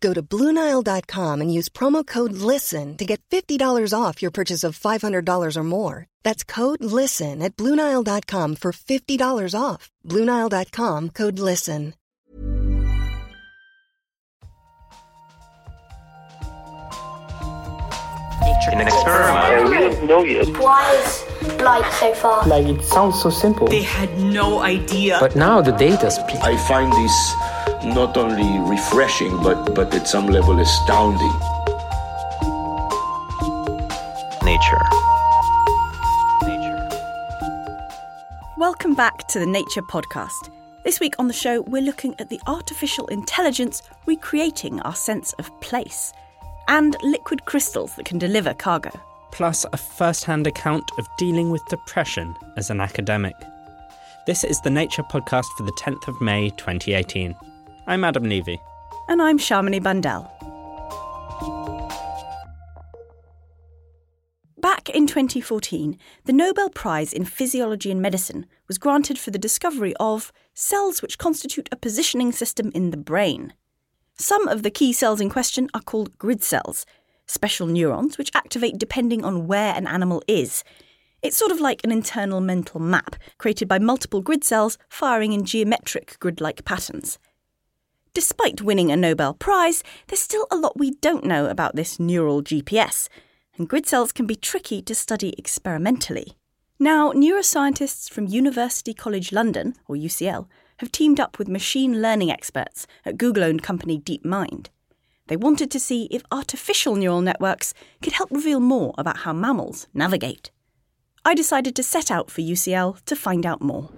Go to BlueNile.com and use promo code LISTEN to get $50 off your purchase of $500 or more. That's code LISTEN at BlueNile.com for $50 off. BlueNile.com code LISTEN. In an experiment, we don't know yet. Why is light so far? Like it sounds so simple. They had no idea. But now the data speaks. I find this not only refreshing, but, but at some level astounding. nature. Nature. Welcome back to the Nature Podcast. This week on the show, we're looking at the artificial intelligence recreating our sense of place and liquid crystals that can deliver cargo. plus a first hand account of dealing with depression as an academic. This is the Nature Podcast for the 10th of May 2018. I'm Adam Levy. And I'm Shamini Bundell. Back in 2014, the Nobel Prize in Physiology and Medicine was granted for the discovery of cells which constitute a positioning system in the brain. Some of the key cells in question are called grid cells, special neurons which activate depending on where an animal is. It's sort of like an internal mental map created by multiple grid cells firing in geometric grid like patterns. Despite winning a Nobel Prize, there's still a lot we don't know about this neural GPS, and grid cells can be tricky to study experimentally. Now, neuroscientists from University College London, or UCL, have teamed up with machine learning experts at Google owned company DeepMind. They wanted to see if artificial neural networks could help reveal more about how mammals navigate. I decided to set out for UCL to find out more.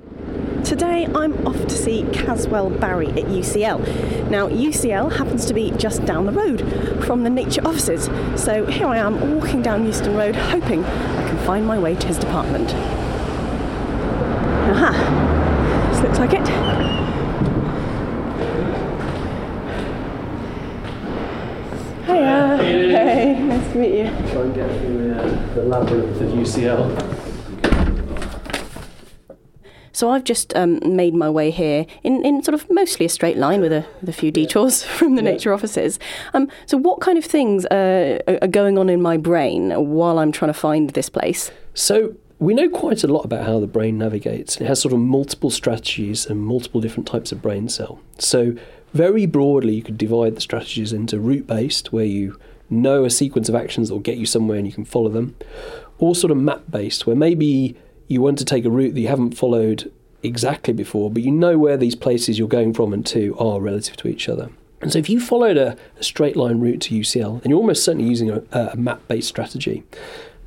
Today I'm off to see Caswell Barry at UCL. Now, UCL happens to be just down the road from the nature offices, so here I am walking down Euston Road hoping I can find my way to his department. Aha, this looks like it. Hiya. Hey, nice to meet you. Try and get through uh, the labyrinth of UCL. So I've just um, made my way here in, in sort of mostly a straight line with a, with a few detours from the nature offices. Um, so what kind of things uh, are are going on in my brain while I'm trying to find this place? So we know quite a lot about how the brain navigates. It has sort of multiple strategies and multiple different types of brain cell. So very broadly, you could divide the strategies into route-based, where you know a sequence of actions that will get you somewhere and you can follow them, or sort of map-based, where maybe you want to take a route that you haven't followed exactly before, but you know where these places you're going from and to are relative to each other. And so if you followed a, a straight line route to UCL, then you're almost certainly using a, a map-based strategy.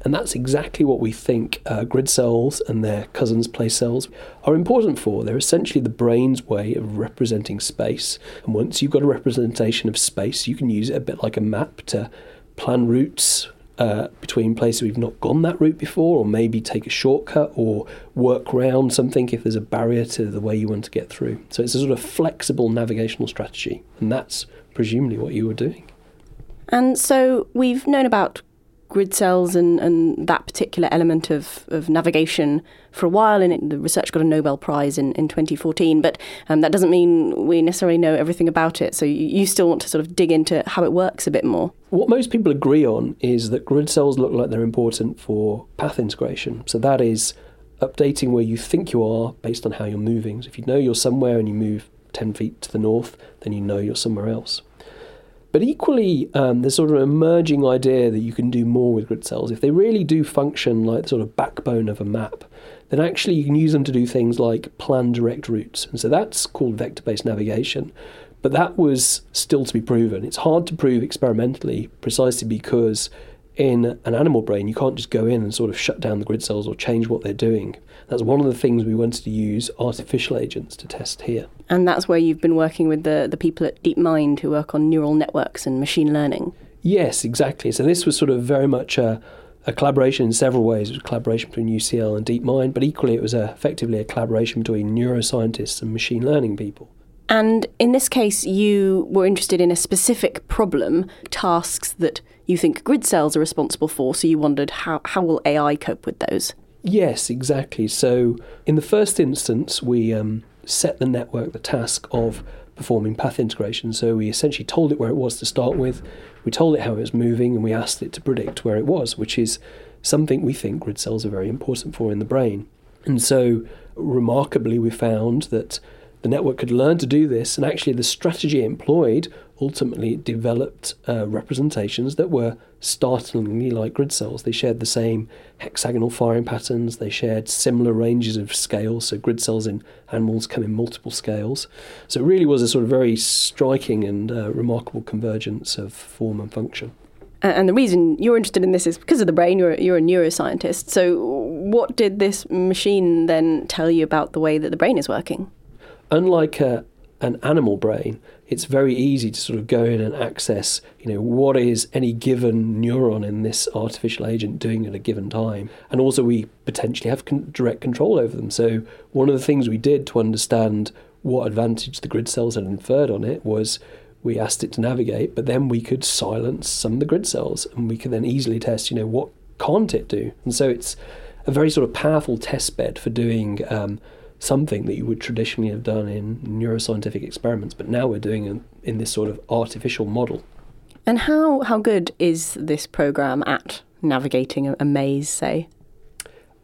And that's exactly what we think uh, grid cells and their cousins, place cells, are important for. They're essentially the brain's way of representing space. And once you've got a representation of space, you can use it a bit like a map to plan routes uh, between places we've not gone that route before, or maybe take a shortcut or work round something if there's a barrier to the way you want to get through. So it's a sort of flexible navigational strategy. And that's presumably what you were doing. And so we've known about grid cells and, and that particular element of, of navigation for a while, and it, the research got a Nobel Prize in, in 2014. But um, that doesn't mean we necessarily know everything about it. So you, you still want to sort of dig into how it works a bit more. What most people agree on is that grid cells look like they're important for path integration. So that is updating where you think you are based on how you're moving. So if you know you're somewhere and you move 10 feet to the north, then you know you're somewhere else. But equally, um, there's sort of an emerging idea that you can do more with grid cells. If they really do function like the sort of backbone of a map, then actually you can use them to do things like plan direct routes. And so that's called vector based navigation. But that was still to be proven. It's hard to prove experimentally precisely because in an animal brain, you can't just go in and sort of shut down the grid cells or change what they're doing. That's one of the things we wanted to use artificial agents to test here. And that's where you've been working with the, the people at DeepMind who work on neural networks and machine learning. Yes, exactly. So this was sort of very much a, a collaboration in several ways. It was a collaboration between UCL and DeepMind, but equally it was a, effectively a collaboration between neuroscientists and machine learning people. And in this case, you were interested in a specific problem, tasks that you think grid cells are responsible for, so you wondered how, how will AI cope with those? Yes, exactly. So in the first instance, we um, set the network the task of performing path integration. So we essentially told it where it was to start with, we told it how it was moving, and we asked it to predict where it was, which is something we think grid cells are very important for in the brain. And so, remarkably, we found that the network could learn to do this, and actually, the strategy employed ultimately developed uh, representations that were startlingly like grid cells. They shared the same hexagonal firing patterns, they shared similar ranges of scales, so grid cells in animals come in multiple scales. So, it really was a sort of very striking and uh, remarkable convergence of form and function. And the reason you're interested in this is because of the brain. You're, you're a neuroscientist. So, what did this machine then tell you about the way that the brain is working? unlike a, an animal brain, it's very easy to sort of go in and access, you know, what is any given neuron in this artificial agent doing at a given time. And also, we potentially have con- direct control over them. So, one of the things we did to understand what advantage the grid cells had inferred on it was we asked it to navigate, but then we could silence some of the grid cells and we could then easily test, you know, what can't it do? And so, it's a very sort of powerful test bed for doing. Um, something that you would traditionally have done in neuroscientific experiments, but now we're doing it in this sort of artificial model. And how, how good is this program at navigating a, a maze, say?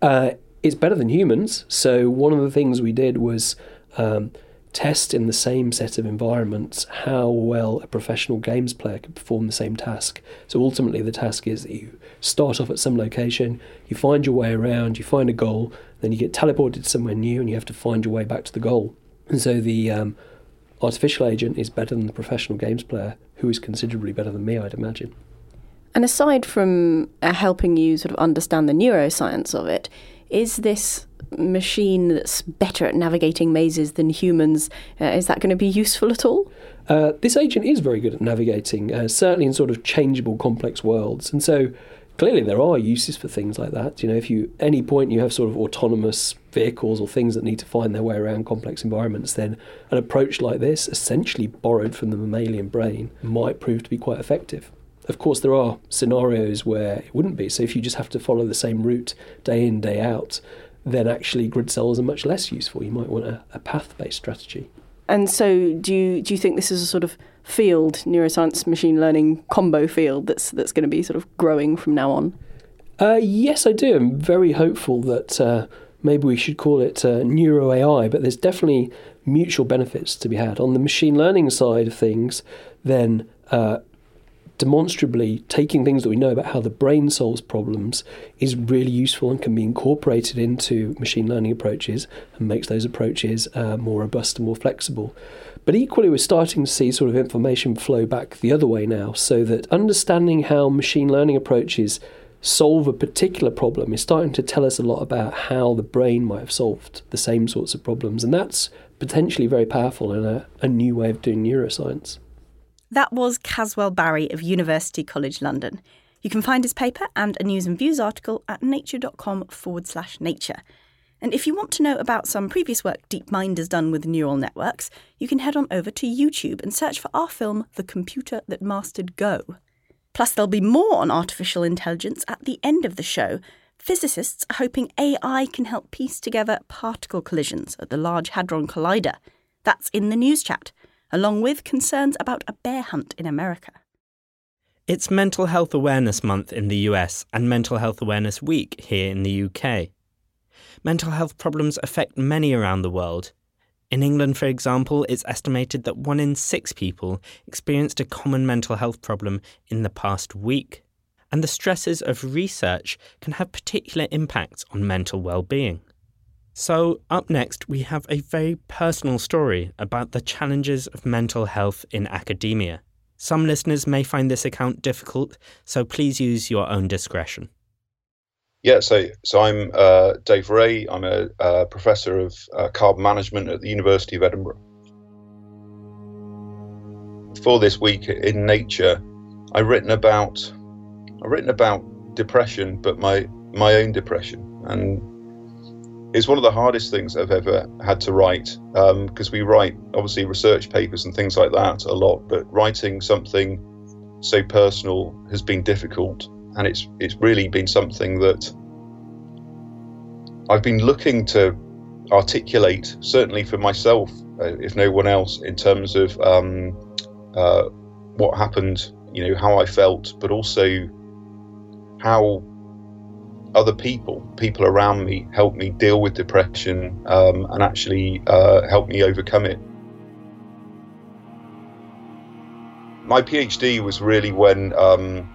Uh, it's better than humans. So, one of the things we did was um, test in the same set of environments how well a professional games player could perform the same task. So, ultimately, the task is that you start off at some location, you find your way around, you find a goal, then you get teleported somewhere new and you have to find your way back to the goal. And so the um, artificial agent is better than the professional games player, who is considerably better than me, I'd imagine. And aside from uh, helping you sort of understand the neuroscience of it, is this machine that's better at navigating mazes than humans, uh, is that going to be useful at all? Uh, this agent is very good at navigating, uh, certainly in sort of changeable, complex worlds. And so clearly there are uses for things like that. You know, if you any point you have sort of autonomous vehicles or things that need to find their way around complex environments, then an approach like this, essentially borrowed from the mammalian brain, might prove to be quite effective. Of course, there are scenarios where it wouldn't be. So if you just have to follow the same route day in, day out, then actually grid cells are much less useful. You might want a, a path-based strategy. And so, do you do you think this is a sort of field, neuroscience, machine learning combo field that's that's going to be sort of growing from now on? Uh, yes, I do. I'm very hopeful that uh, maybe we should call it uh, neuro AI, but there's definitely mutual benefits to be had on the machine learning side of things. Then uh, demonstrably taking things that we know about how the brain solves problems is really useful and can be incorporated into machine learning approaches and makes those approaches uh, more robust and more flexible. But equally, we're starting to see sort of information flow back the other way now, so that understanding how machine learning approaches solve a particular problem is starting to tell us a lot about how the brain might have solved the same sorts of problems. And that's potentially very powerful and a, a new way of doing neuroscience. That was Caswell Barry of University College London. You can find his paper and a news and views article at nature.com forward slash nature. And if you want to know about some previous work DeepMind has done with neural networks, you can head on over to YouTube and search for our film The Computer That Mastered Go. Plus, there'll be more on artificial intelligence at the end of the show. Physicists are hoping AI can help piece together particle collisions at the Large Hadron Collider. That's in the news chat along with concerns about a bear hunt in America. It's Mental Health Awareness Month in the US and Mental Health Awareness Week here in the UK. Mental health problems affect many around the world. In England, for example, it's estimated that one in six people experienced a common mental health problem in the past week. And the stresses of research can have particular impacts on mental well being. So, up next, we have a very personal story about the challenges of mental health in academia. Some listeners may find this account difficult, so please use your own discretion. Yeah, so so I'm uh, Dave Reay. I'm a, professor of uh, carbon management at the University of Edinburgh. For this week in Nature, I've written about I've written about depression, but my my own depression, and it's one of the hardest things I've ever had to write because um, we write obviously research papers and things like that a lot, but writing something so personal has been difficult, and it's it's really been something that I've been looking to articulate, certainly for myself, uh, if no one else, in terms of um, uh, what happened, you know, how I felt, but also how other people, people around me, helped me deal with depression um, and actually uh, help me overcome it. My PhD was really when um,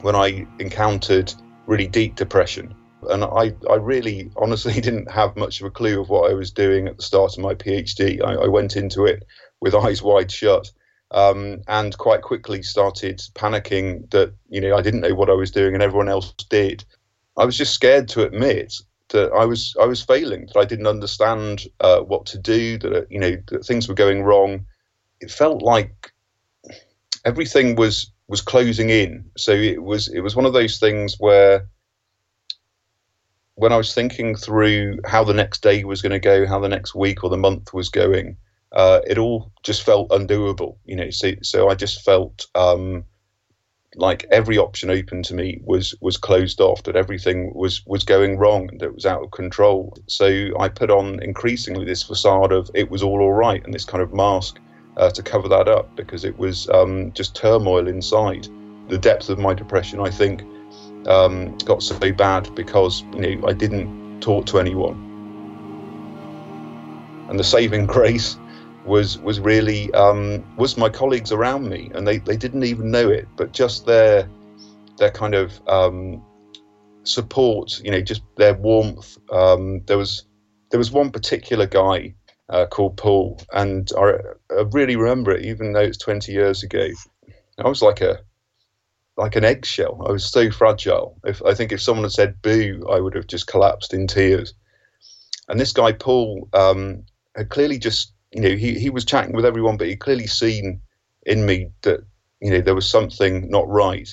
when I encountered really deep depression, and I, I really honestly didn't have much of a clue of what I was doing at the start of my PhD. I, I went into it with eyes wide shut. Um, and quite quickly started panicking that you know I didn't know what I was doing and everyone else did. I was just scared to admit that I was I was failing, that I didn't understand uh, what to do, that you know that things were going wrong. It felt like everything was was closing in. So it was it was one of those things where when I was thinking through how the next day was going to go, how the next week or the month was going, uh, it all just felt undoable. You know, so so I just felt um, like every option open to me was was closed off that everything was was going wrong and it was out of control. So i put on increasingly this facade of it was all all right and this kind of mask uh, to cover that up because it was um, just turmoil inside. The depth of my depression i think um, got so bad because you know i didn't talk to anyone. And the saving grace was was really um, was my colleagues around me, and they, they didn't even know it, but just their their kind of um, support, you know, just their warmth. Um, there was there was one particular guy uh, called Paul, and I, I, really remember it, even though it's twenty years ago. I was like a like an eggshell. I was so fragile. If I think if someone had said "boo," I would have just collapsed in tears. And this guy Paul um, had clearly just you know, he, he was chatting with everyone, but he clearly seen in me that, you know, there was something not right.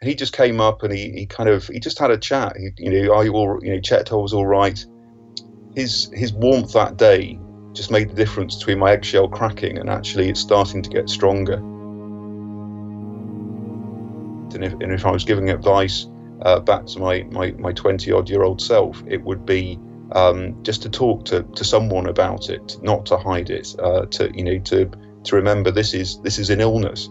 And he just came up and he, he kind of, he just had a chat. He, you know, are you all, you know, Chet was all right. His, his warmth that day just made the difference between my eggshell cracking and actually it's starting to get stronger. And if, and if I was giving advice uh, back to my, my, my 20 odd year old self, it would be, um, just to talk to, to someone about it, not to hide it, uh, to you know to to remember this is this is an illness.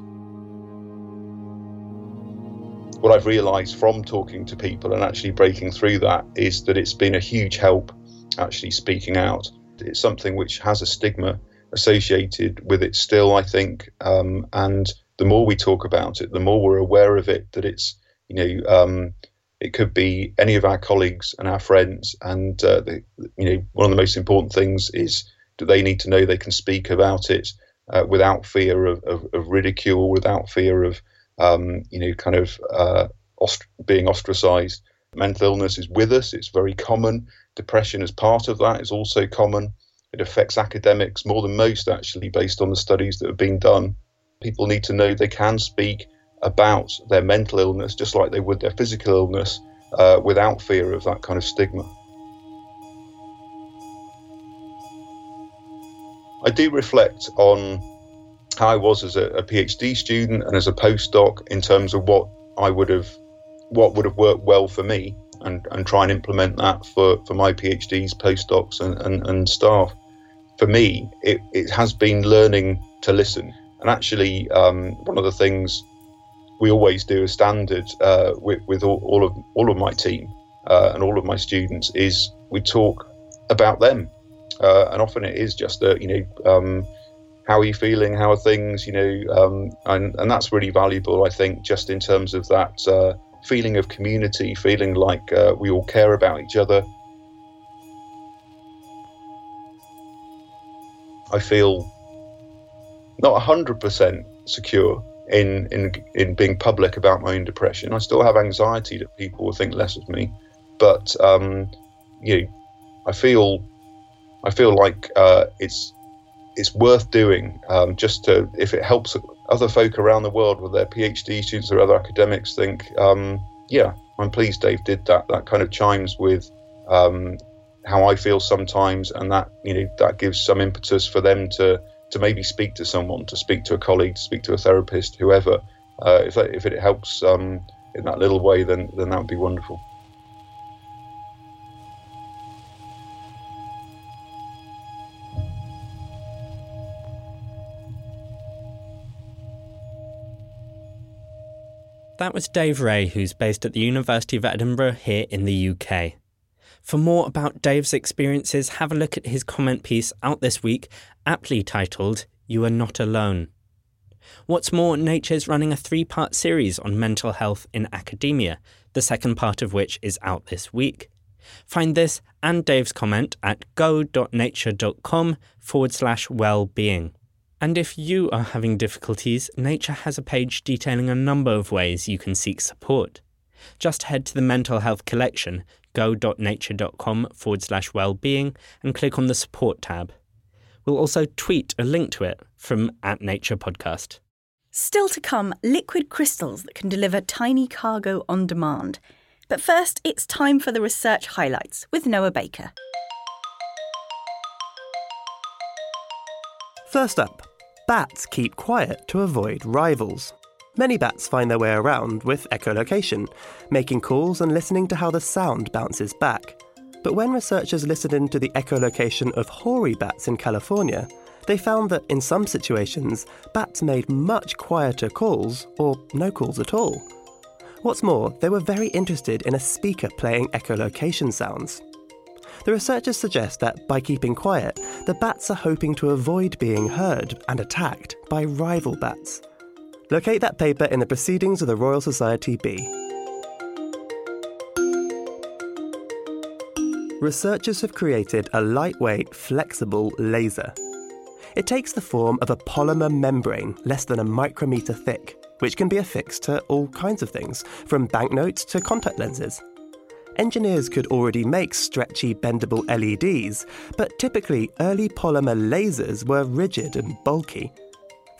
What I've realised from talking to people and actually breaking through that is that it's been a huge help actually speaking out. It's something which has a stigma associated with it still, I think, um, and the more we talk about it, the more we're aware of it. That it's you know um, it could be any of our colleagues and our friends. And uh, the, you know, one of the most important things is that they need to know they can speak about it uh, without fear of, of, of, ridicule, without fear of um, you know, kind of uh, ost- being ostracized. Mental illness is with us; it's very common. Depression, as part of that, is also common. It affects academics more than most, actually, based on the studies that have been done. People need to know they can speak about their mental illness just like they would their physical illness uh, without fear of that kind of stigma. I do reflect on how I was as a, a, PhD student and as a postdoc in terms of what I would have what would have worked well for me and, and try and implement that for, for my PhDs, postdocs and, and, and staff. For me, it, it has been learning to listen. And actually, um, one of the things we always do a standard uh, with, with all, all, of all of my team uh, and all of my students is we talk about them. uh, and often it is just that you know um, how are you feeling? How are things? You know um, and and that's really valuable i think just in terms of that uh, feeling of community feeling like uh, we all care about each other. I feel not 100% secure in, in in being public about my own depression. I still have anxiety that people will think less of me but um, you know, i feel i feel like uh, it's it's worth doing um, just to if it helps other folk around the world with their PhD students or other academics think um, yeah I'm pleased Dave did that. That kind of chimes with um, how I feel sometimes and that you know that gives some impetus for them to to maybe speak to someone to speak to a colleague to speak to a therapist whoever uh, if, that, if it helps um, in that little way then then that would be wonderful That was Dave Reay, who's based at the University of Edinburgh here in the UK. For more about Dave's experiences, have a look at his comment piece out this week, aptly titled You Are Not Alone. What's more, Nature's running a three part series on mental health in academia, the second part of which is out this week. Find this and Dave's comment at go.nature.com forward slash well-being. And if you are having difficulties, Nature has a page detailing a number of ways you can seek support. Just head to the mental health collection, go.nature.com forward slash well-being, and click on the support tab. We'll also tweet a link to it from at Nature Podcast. Still to come, liquid crystals that can deliver tiny cargo on demand. But first, it's time for the research highlights with Noah Baker. First up, bats keep quiet to avoid rivals. Many bats find their way around with echolocation, making calls and listening to how the sound bounces back. But when researchers listened into the echolocation of hoary bats in California, they found that in some situations, bats made much quieter calls or no calls at all. What's more, they were very interested in a speaker playing echolocation sounds. The researchers suggest that by keeping quiet, the bats are hoping to avoid being heard and attacked by rival bats. Locate that paper in the Proceedings of the Royal Society B. Researchers have created a lightweight, flexible laser. It takes the form of a polymer membrane less than a micrometer thick, which can be affixed to all kinds of things, from banknotes to contact lenses. Engineers could already make stretchy, bendable LEDs, but typically early polymer lasers were rigid and bulky.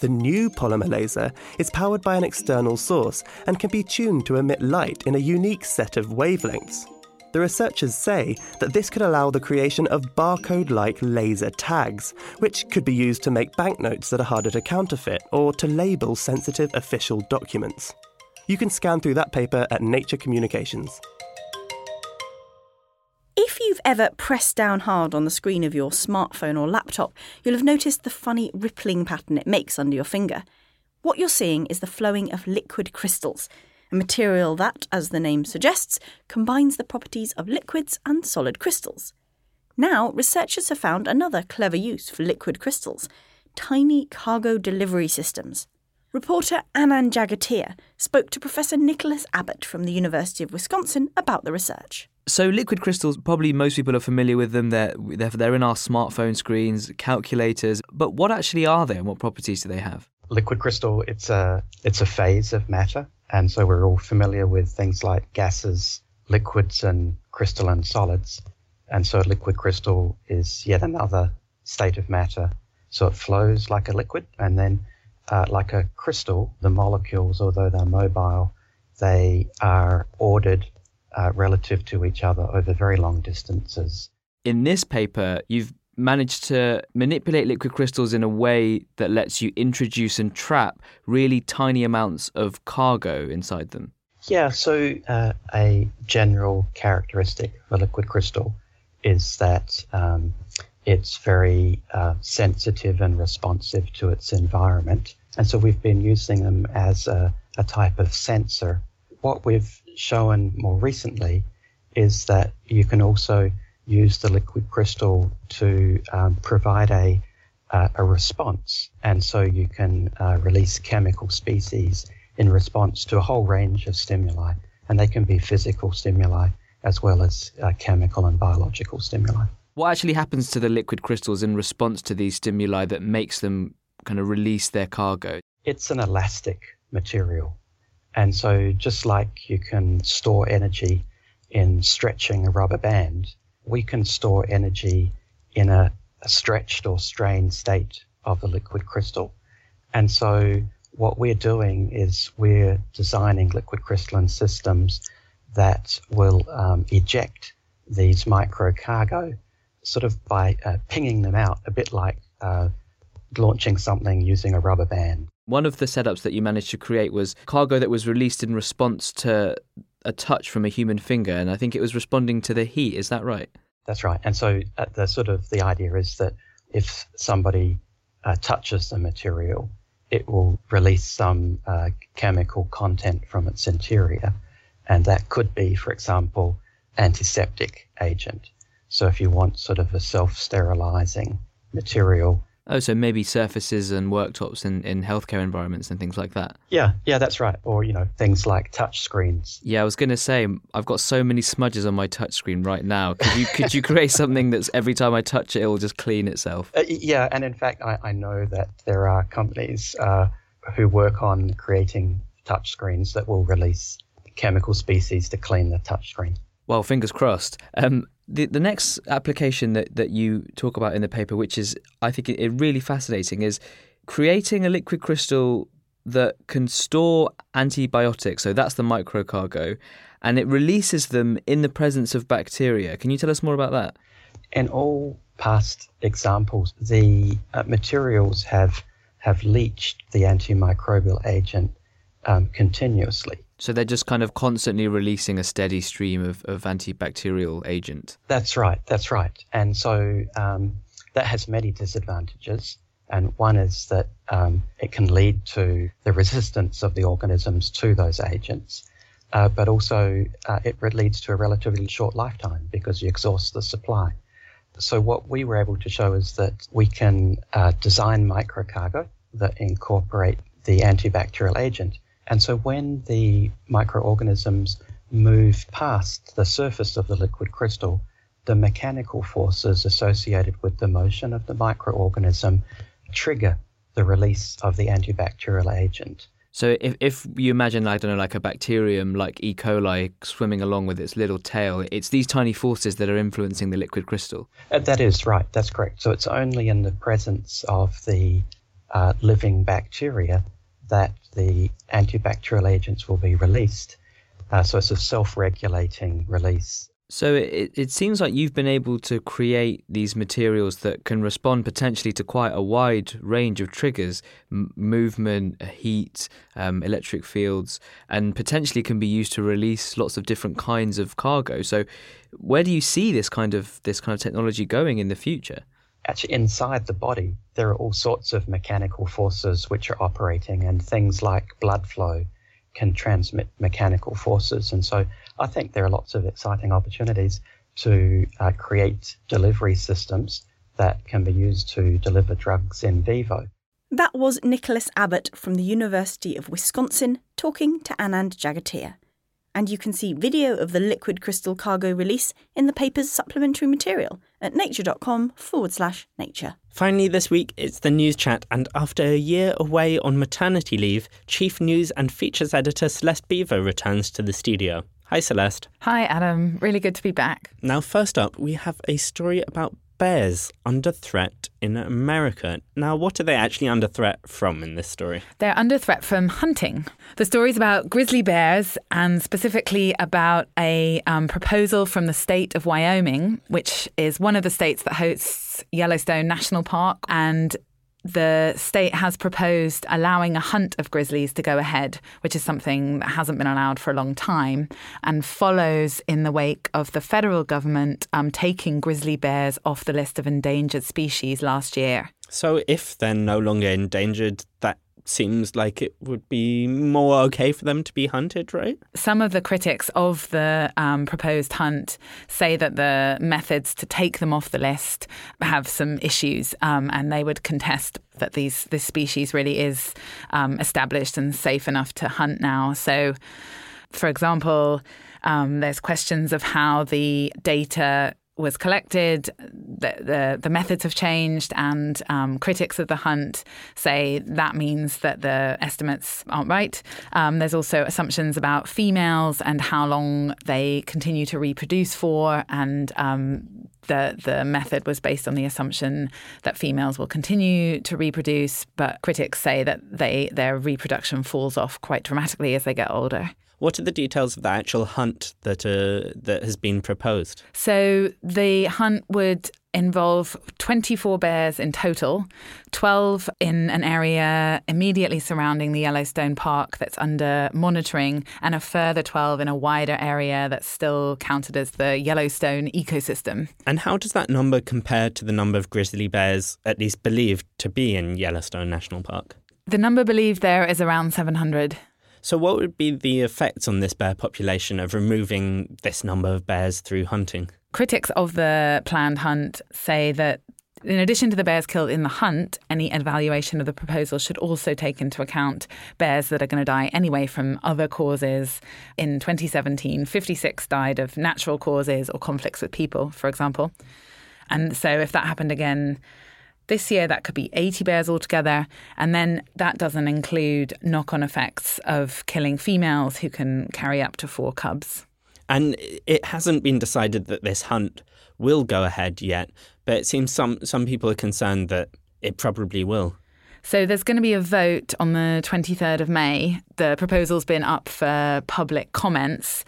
The new polymer laser is powered by an external source and can be tuned to emit light in a unique set of wavelengths. The researchers say that this could allow the creation of barcode like laser tags, which could be used to make banknotes that are harder to counterfeit or to label sensitive official documents. You can scan through that paper at Nature Communications. If you've ever pressed down hard on the screen of your smartphone or laptop, you'll have noticed the funny rippling pattern it makes under your finger. What you're seeing is the flowing of liquid crystals, a material that, as the name suggests, combines the properties of liquids and solid crystals. Now, researchers have found another clever use for liquid crystals tiny cargo delivery systems. Reporter Anand Jagatia spoke to Professor Nicholas Abbott from the University of Wisconsin about the research. So, liquid crystals, probably most people are familiar with them. They're, they're, they're in our smartphone screens, calculators. But what actually are they and what properties do they have? Liquid crystal, it's a, it's a phase of matter. And so we're all familiar with things like gases, liquids, and crystalline solids. And so liquid crystal is yet another state of matter. So it flows like a liquid. And then, uh, like a crystal, the molecules, although they're mobile, they are ordered uh, relative to each other over very long distances. In this paper, you've managed to manipulate liquid crystals in a way that lets you introduce and trap really tiny amounts of cargo inside them. Yeah, so uh, a general characteristic of a liquid crystal is that um, it's very uh, sensitive and responsive to its environment. And so we've been using them as a, a type of sensor. What we've shown more recently is that you can also use the liquid crystal to um, provide a, uh, a response. And so you can uh, release chemical species in response to a whole range of stimuli, and they can be physical stimuli as well as uh, chemical and biological stimuli. What actually happens to the liquid crystals in response to these stimuli that makes them kind of release their cargo? It's an elastic material. And so, just like you can store energy in stretching a rubber band, we can store energy in a, a stretched or strained state of the liquid crystal. And so, what we're doing is we're designing liquid crystalline systems that will um, eject these microcargo sort of by uh, pinging them out, a bit like uh, launching something using a rubber band. One of the setups that you managed to create was cargo that was released in response to a touch from a human finger, and I think it was responding to the heat. Is that right? That's right. And so uh, the sort of the idea is that if somebody uh, touches the material, it will release some uh, chemical content from its interior, and that could be, for example, antiseptic agent. So if you want sort of a self-sterilizing material. Oh, so maybe surfaces and worktops in, in healthcare environments and things like that. Yeah, yeah, that's right. Or, you know, things like touch screens. Yeah, I was going to say, I've got so many smudges on my touchscreen right now. Could you could you create something that's every time I touch it, it will just clean itself? Uh, yeah, and in fact, I, I know that there are companies uh, who work on creating touch screens that will release chemical species to clean the touchscreen. Well, fingers crossed. Um, the the next application that, that you talk about in the paper, which is I think it, it really fascinating, is creating a liquid crystal that can store antibiotics. So that's the microcargo, and it releases them in the presence of bacteria. Can you tell us more about that? In all past examples, the uh, materials have have leached the antimicrobial agent um, continuously. So they're just kind of constantly releasing a steady stream of, of antibacterial agent. That's right. That's right. And so um, that has many disadvantages. And one is that um, it can lead to the resistance of the organisms to those agents. Uh, but also, uh, it leads to a relatively short lifetime because you exhaust the supply. So, what we were able to show is that we can uh, design microcargo that incorporate the antibacterial agent and so when the microorganisms move past the surface of the liquid crystal, the mechanical forces associated with the motion of the microorganism trigger the release of the antibacterial agent. So if, if you imagine, I don't know, like a bacterium like E. coli swimming along with its little tail, it's these tiny forces that are influencing the liquid crystal. Uh, that is right. That's correct. So it's only in the presence of the uh, living bacteria that the antibacterial agents will be released. Uh, so it's a self regulating release. So it, it seems like you've been able to create these materials that can respond potentially to quite a wide range of triggers m- movement, heat, um, electric fields, and potentially can be used to release lots of different kinds of cargo. So, where do you see this kind of this kind of technology going in the future? Actually inside the body, there are all sorts of mechanical forces which are operating, and things like blood flow can transmit mechanical forces. And so I think there are lots of exciting opportunities to uh, create delivery systems that can be used to deliver drugs in vivo. That was Nicholas Abbott from the University of Wisconsin talking to Anand Jagatia and you can see video of the liquid crystal cargo release in the paper's supplementary material at nature.com forward slash nature. Finally, this week, it's the news chat, and after a year away on maternity leave, Chief News and Features Editor Celeste Biever returns to the studio. Hi, Celeste. Hi, Adam. Really good to be back. Now, first up, we have a story about bears under threat in America. Now, what are they actually under threat from in this story? They're under threat from hunting. The story is about grizzly bears and specifically about a um, proposal from the state of Wyoming, which is one of the states that hosts Yellowstone National Park. And the state has proposed allowing a hunt of grizzlies to go ahead, which is something that hasn't been allowed for a long time, and follows in the wake of the federal government um, taking grizzly bears off the list of endangered species last year. So, if they're no longer endangered, that seems like it would be more okay for them to be hunted, right? Some of the critics of the um, proposed hunt say that the methods to take them off the list have some issues, um, and they would contest that these this species really is um, established and safe enough to hunt now. So, for example, um, there's questions of how the data was collected, the, the, the methods have changed, and um, critics of the hunt say that means that the estimates aren't right. Um, there's also assumptions about females and how long they continue to reproduce for, and um, the the method was based on the assumption that females will continue to reproduce, but critics say that they their reproduction falls off quite dramatically as they get older. What are the details of the actual hunt that uh, that has been proposed? So the hunt would involve 24 bears in total, 12 in an area immediately surrounding the Yellowstone Park that's under monitoring, and a further 12 in a wider area that's still counted as the Yellowstone ecosystem. And how does that number compare to the number of grizzly bears, at least believed to be in Yellowstone National Park? The number believed there is around 700. So, what would be the effects on this bear population of removing this number of bears through hunting? Critics of the planned hunt say that in addition to the bears killed in the hunt, any evaluation of the proposal should also take into account bears that are going to die anyway from other causes. In 2017, 56 died of natural causes or conflicts with people, for example. And so, if that happened again, this year, that could be 80 bears altogether. And then that doesn't include knock on effects of killing females who can carry up to four cubs. And it hasn't been decided that this hunt will go ahead yet, but it seems some, some people are concerned that it probably will. So there's going to be a vote on the 23rd of May. The proposal's been up for public comments.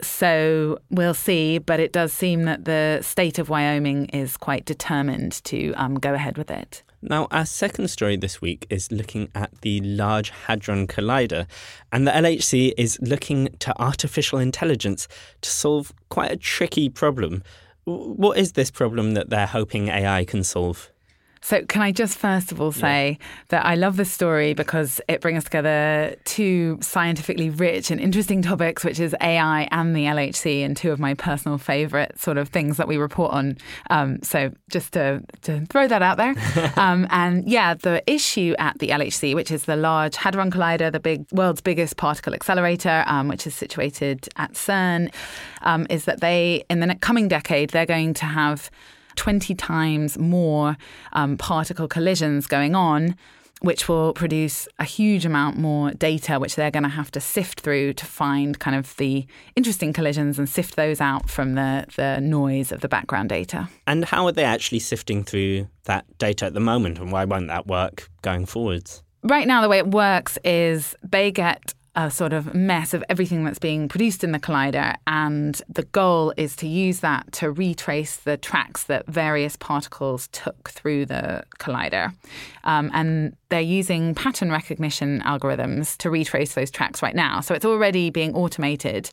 So we'll see, but it does seem that the state of Wyoming is quite determined to um, go ahead with it. Now, our second story this week is looking at the Large Hadron Collider, and the LHC is looking to artificial intelligence to solve quite a tricky problem. What is this problem that they're hoping AI can solve? So, can I just first of all say yeah. that I love this story because it brings together two scientifically rich and interesting topics, which is AI and the LHC, and two of my personal favourite sort of things that we report on. Um, so, just to, to throw that out there. um, and yeah, the issue at the LHC, which is the Large Hadron Collider, the big world's biggest particle accelerator, um, which is situated at CERN, um, is that they, in the coming decade, they're going to have 20 times more um, particle collisions going on which will produce a huge amount more data, which they're going to have to sift through to find kind of the interesting collisions and sift those out from the, the noise of the background data. And how are they actually sifting through that data at the moment, and why won't that work going forwards? Right now, the way it works is they get a sort of mess of everything that's being produced in the collider. And the goal is to use that to retrace the tracks that various particles took through the collider. Um, and they're using pattern recognition algorithms to retrace those tracks right now. So it's already being automated.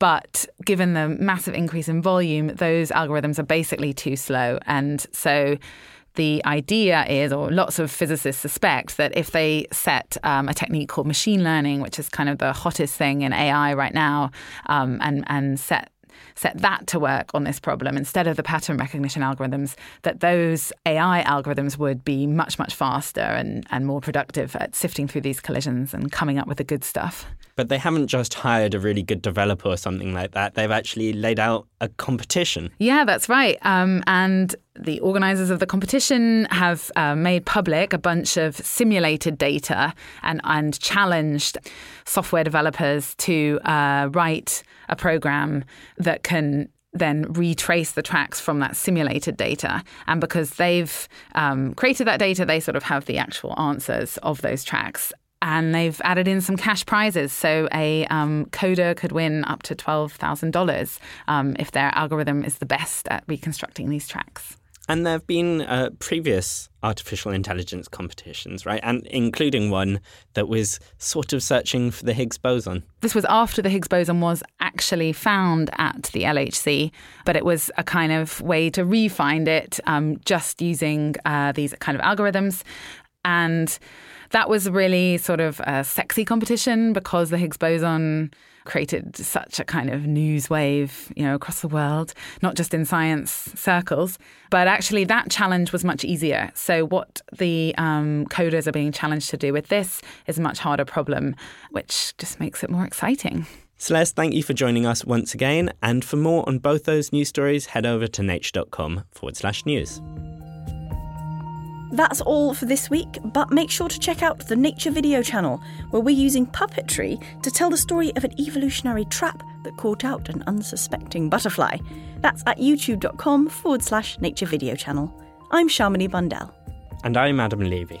But given the massive increase in volume, those algorithms are basically too slow. And so the idea is, or lots of physicists suspect, that if they set um, a technique called machine learning, which is kind of the hottest thing in AI right now, um, and and set set that to work on this problem instead of the pattern recognition algorithms, that those AI algorithms would be much, much faster and, and more productive at sifting through these collisions and coming up with the good stuff. But they haven't just hired a really good developer or something like that. They've actually laid out a competition. Yeah, that's right. Um, and the organisers of the competition have uh, made public a bunch of simulated data and, and challenged software developers to uh, write a program that can then retrace the tracks from that simulated data. And because they've um, created that data, they sort of have the actual answers of those tracks and they've added in some cash prizes. So a um, coder could win up to $12,000 um, if their algorithm is the best at reconstructing these tracks. And there have been uh, previous artificial intelligence competitions, right? And including one that was sort of searching for the Higgs boson. This was after the Higgs boson was actually found at the LHC, but it was a kind of way to re-find it um, just using uh, these kind of algorithms. And that was really sort of a sexy competition because the Higgs boson created such a kind of news wave, you know, across the world, not just in science circles. But actually, that challenge was much easier. So, what the um, coders are being challenged to do with this is a much harder problem, which just makes it more exciting. Celeste, thank you for joining us once again. And for more on both those news stories, head over to nature.com forward slash news. That's all for this week, but make sure to check out the Nature Video channel, where we're using puppetry to tell the story of an evolutionary trap that caught out an unsuspecting butterfly. That's at youtube.com forward slash nature video channel. I'm Shamini Bundell. And I'm Adam Levy.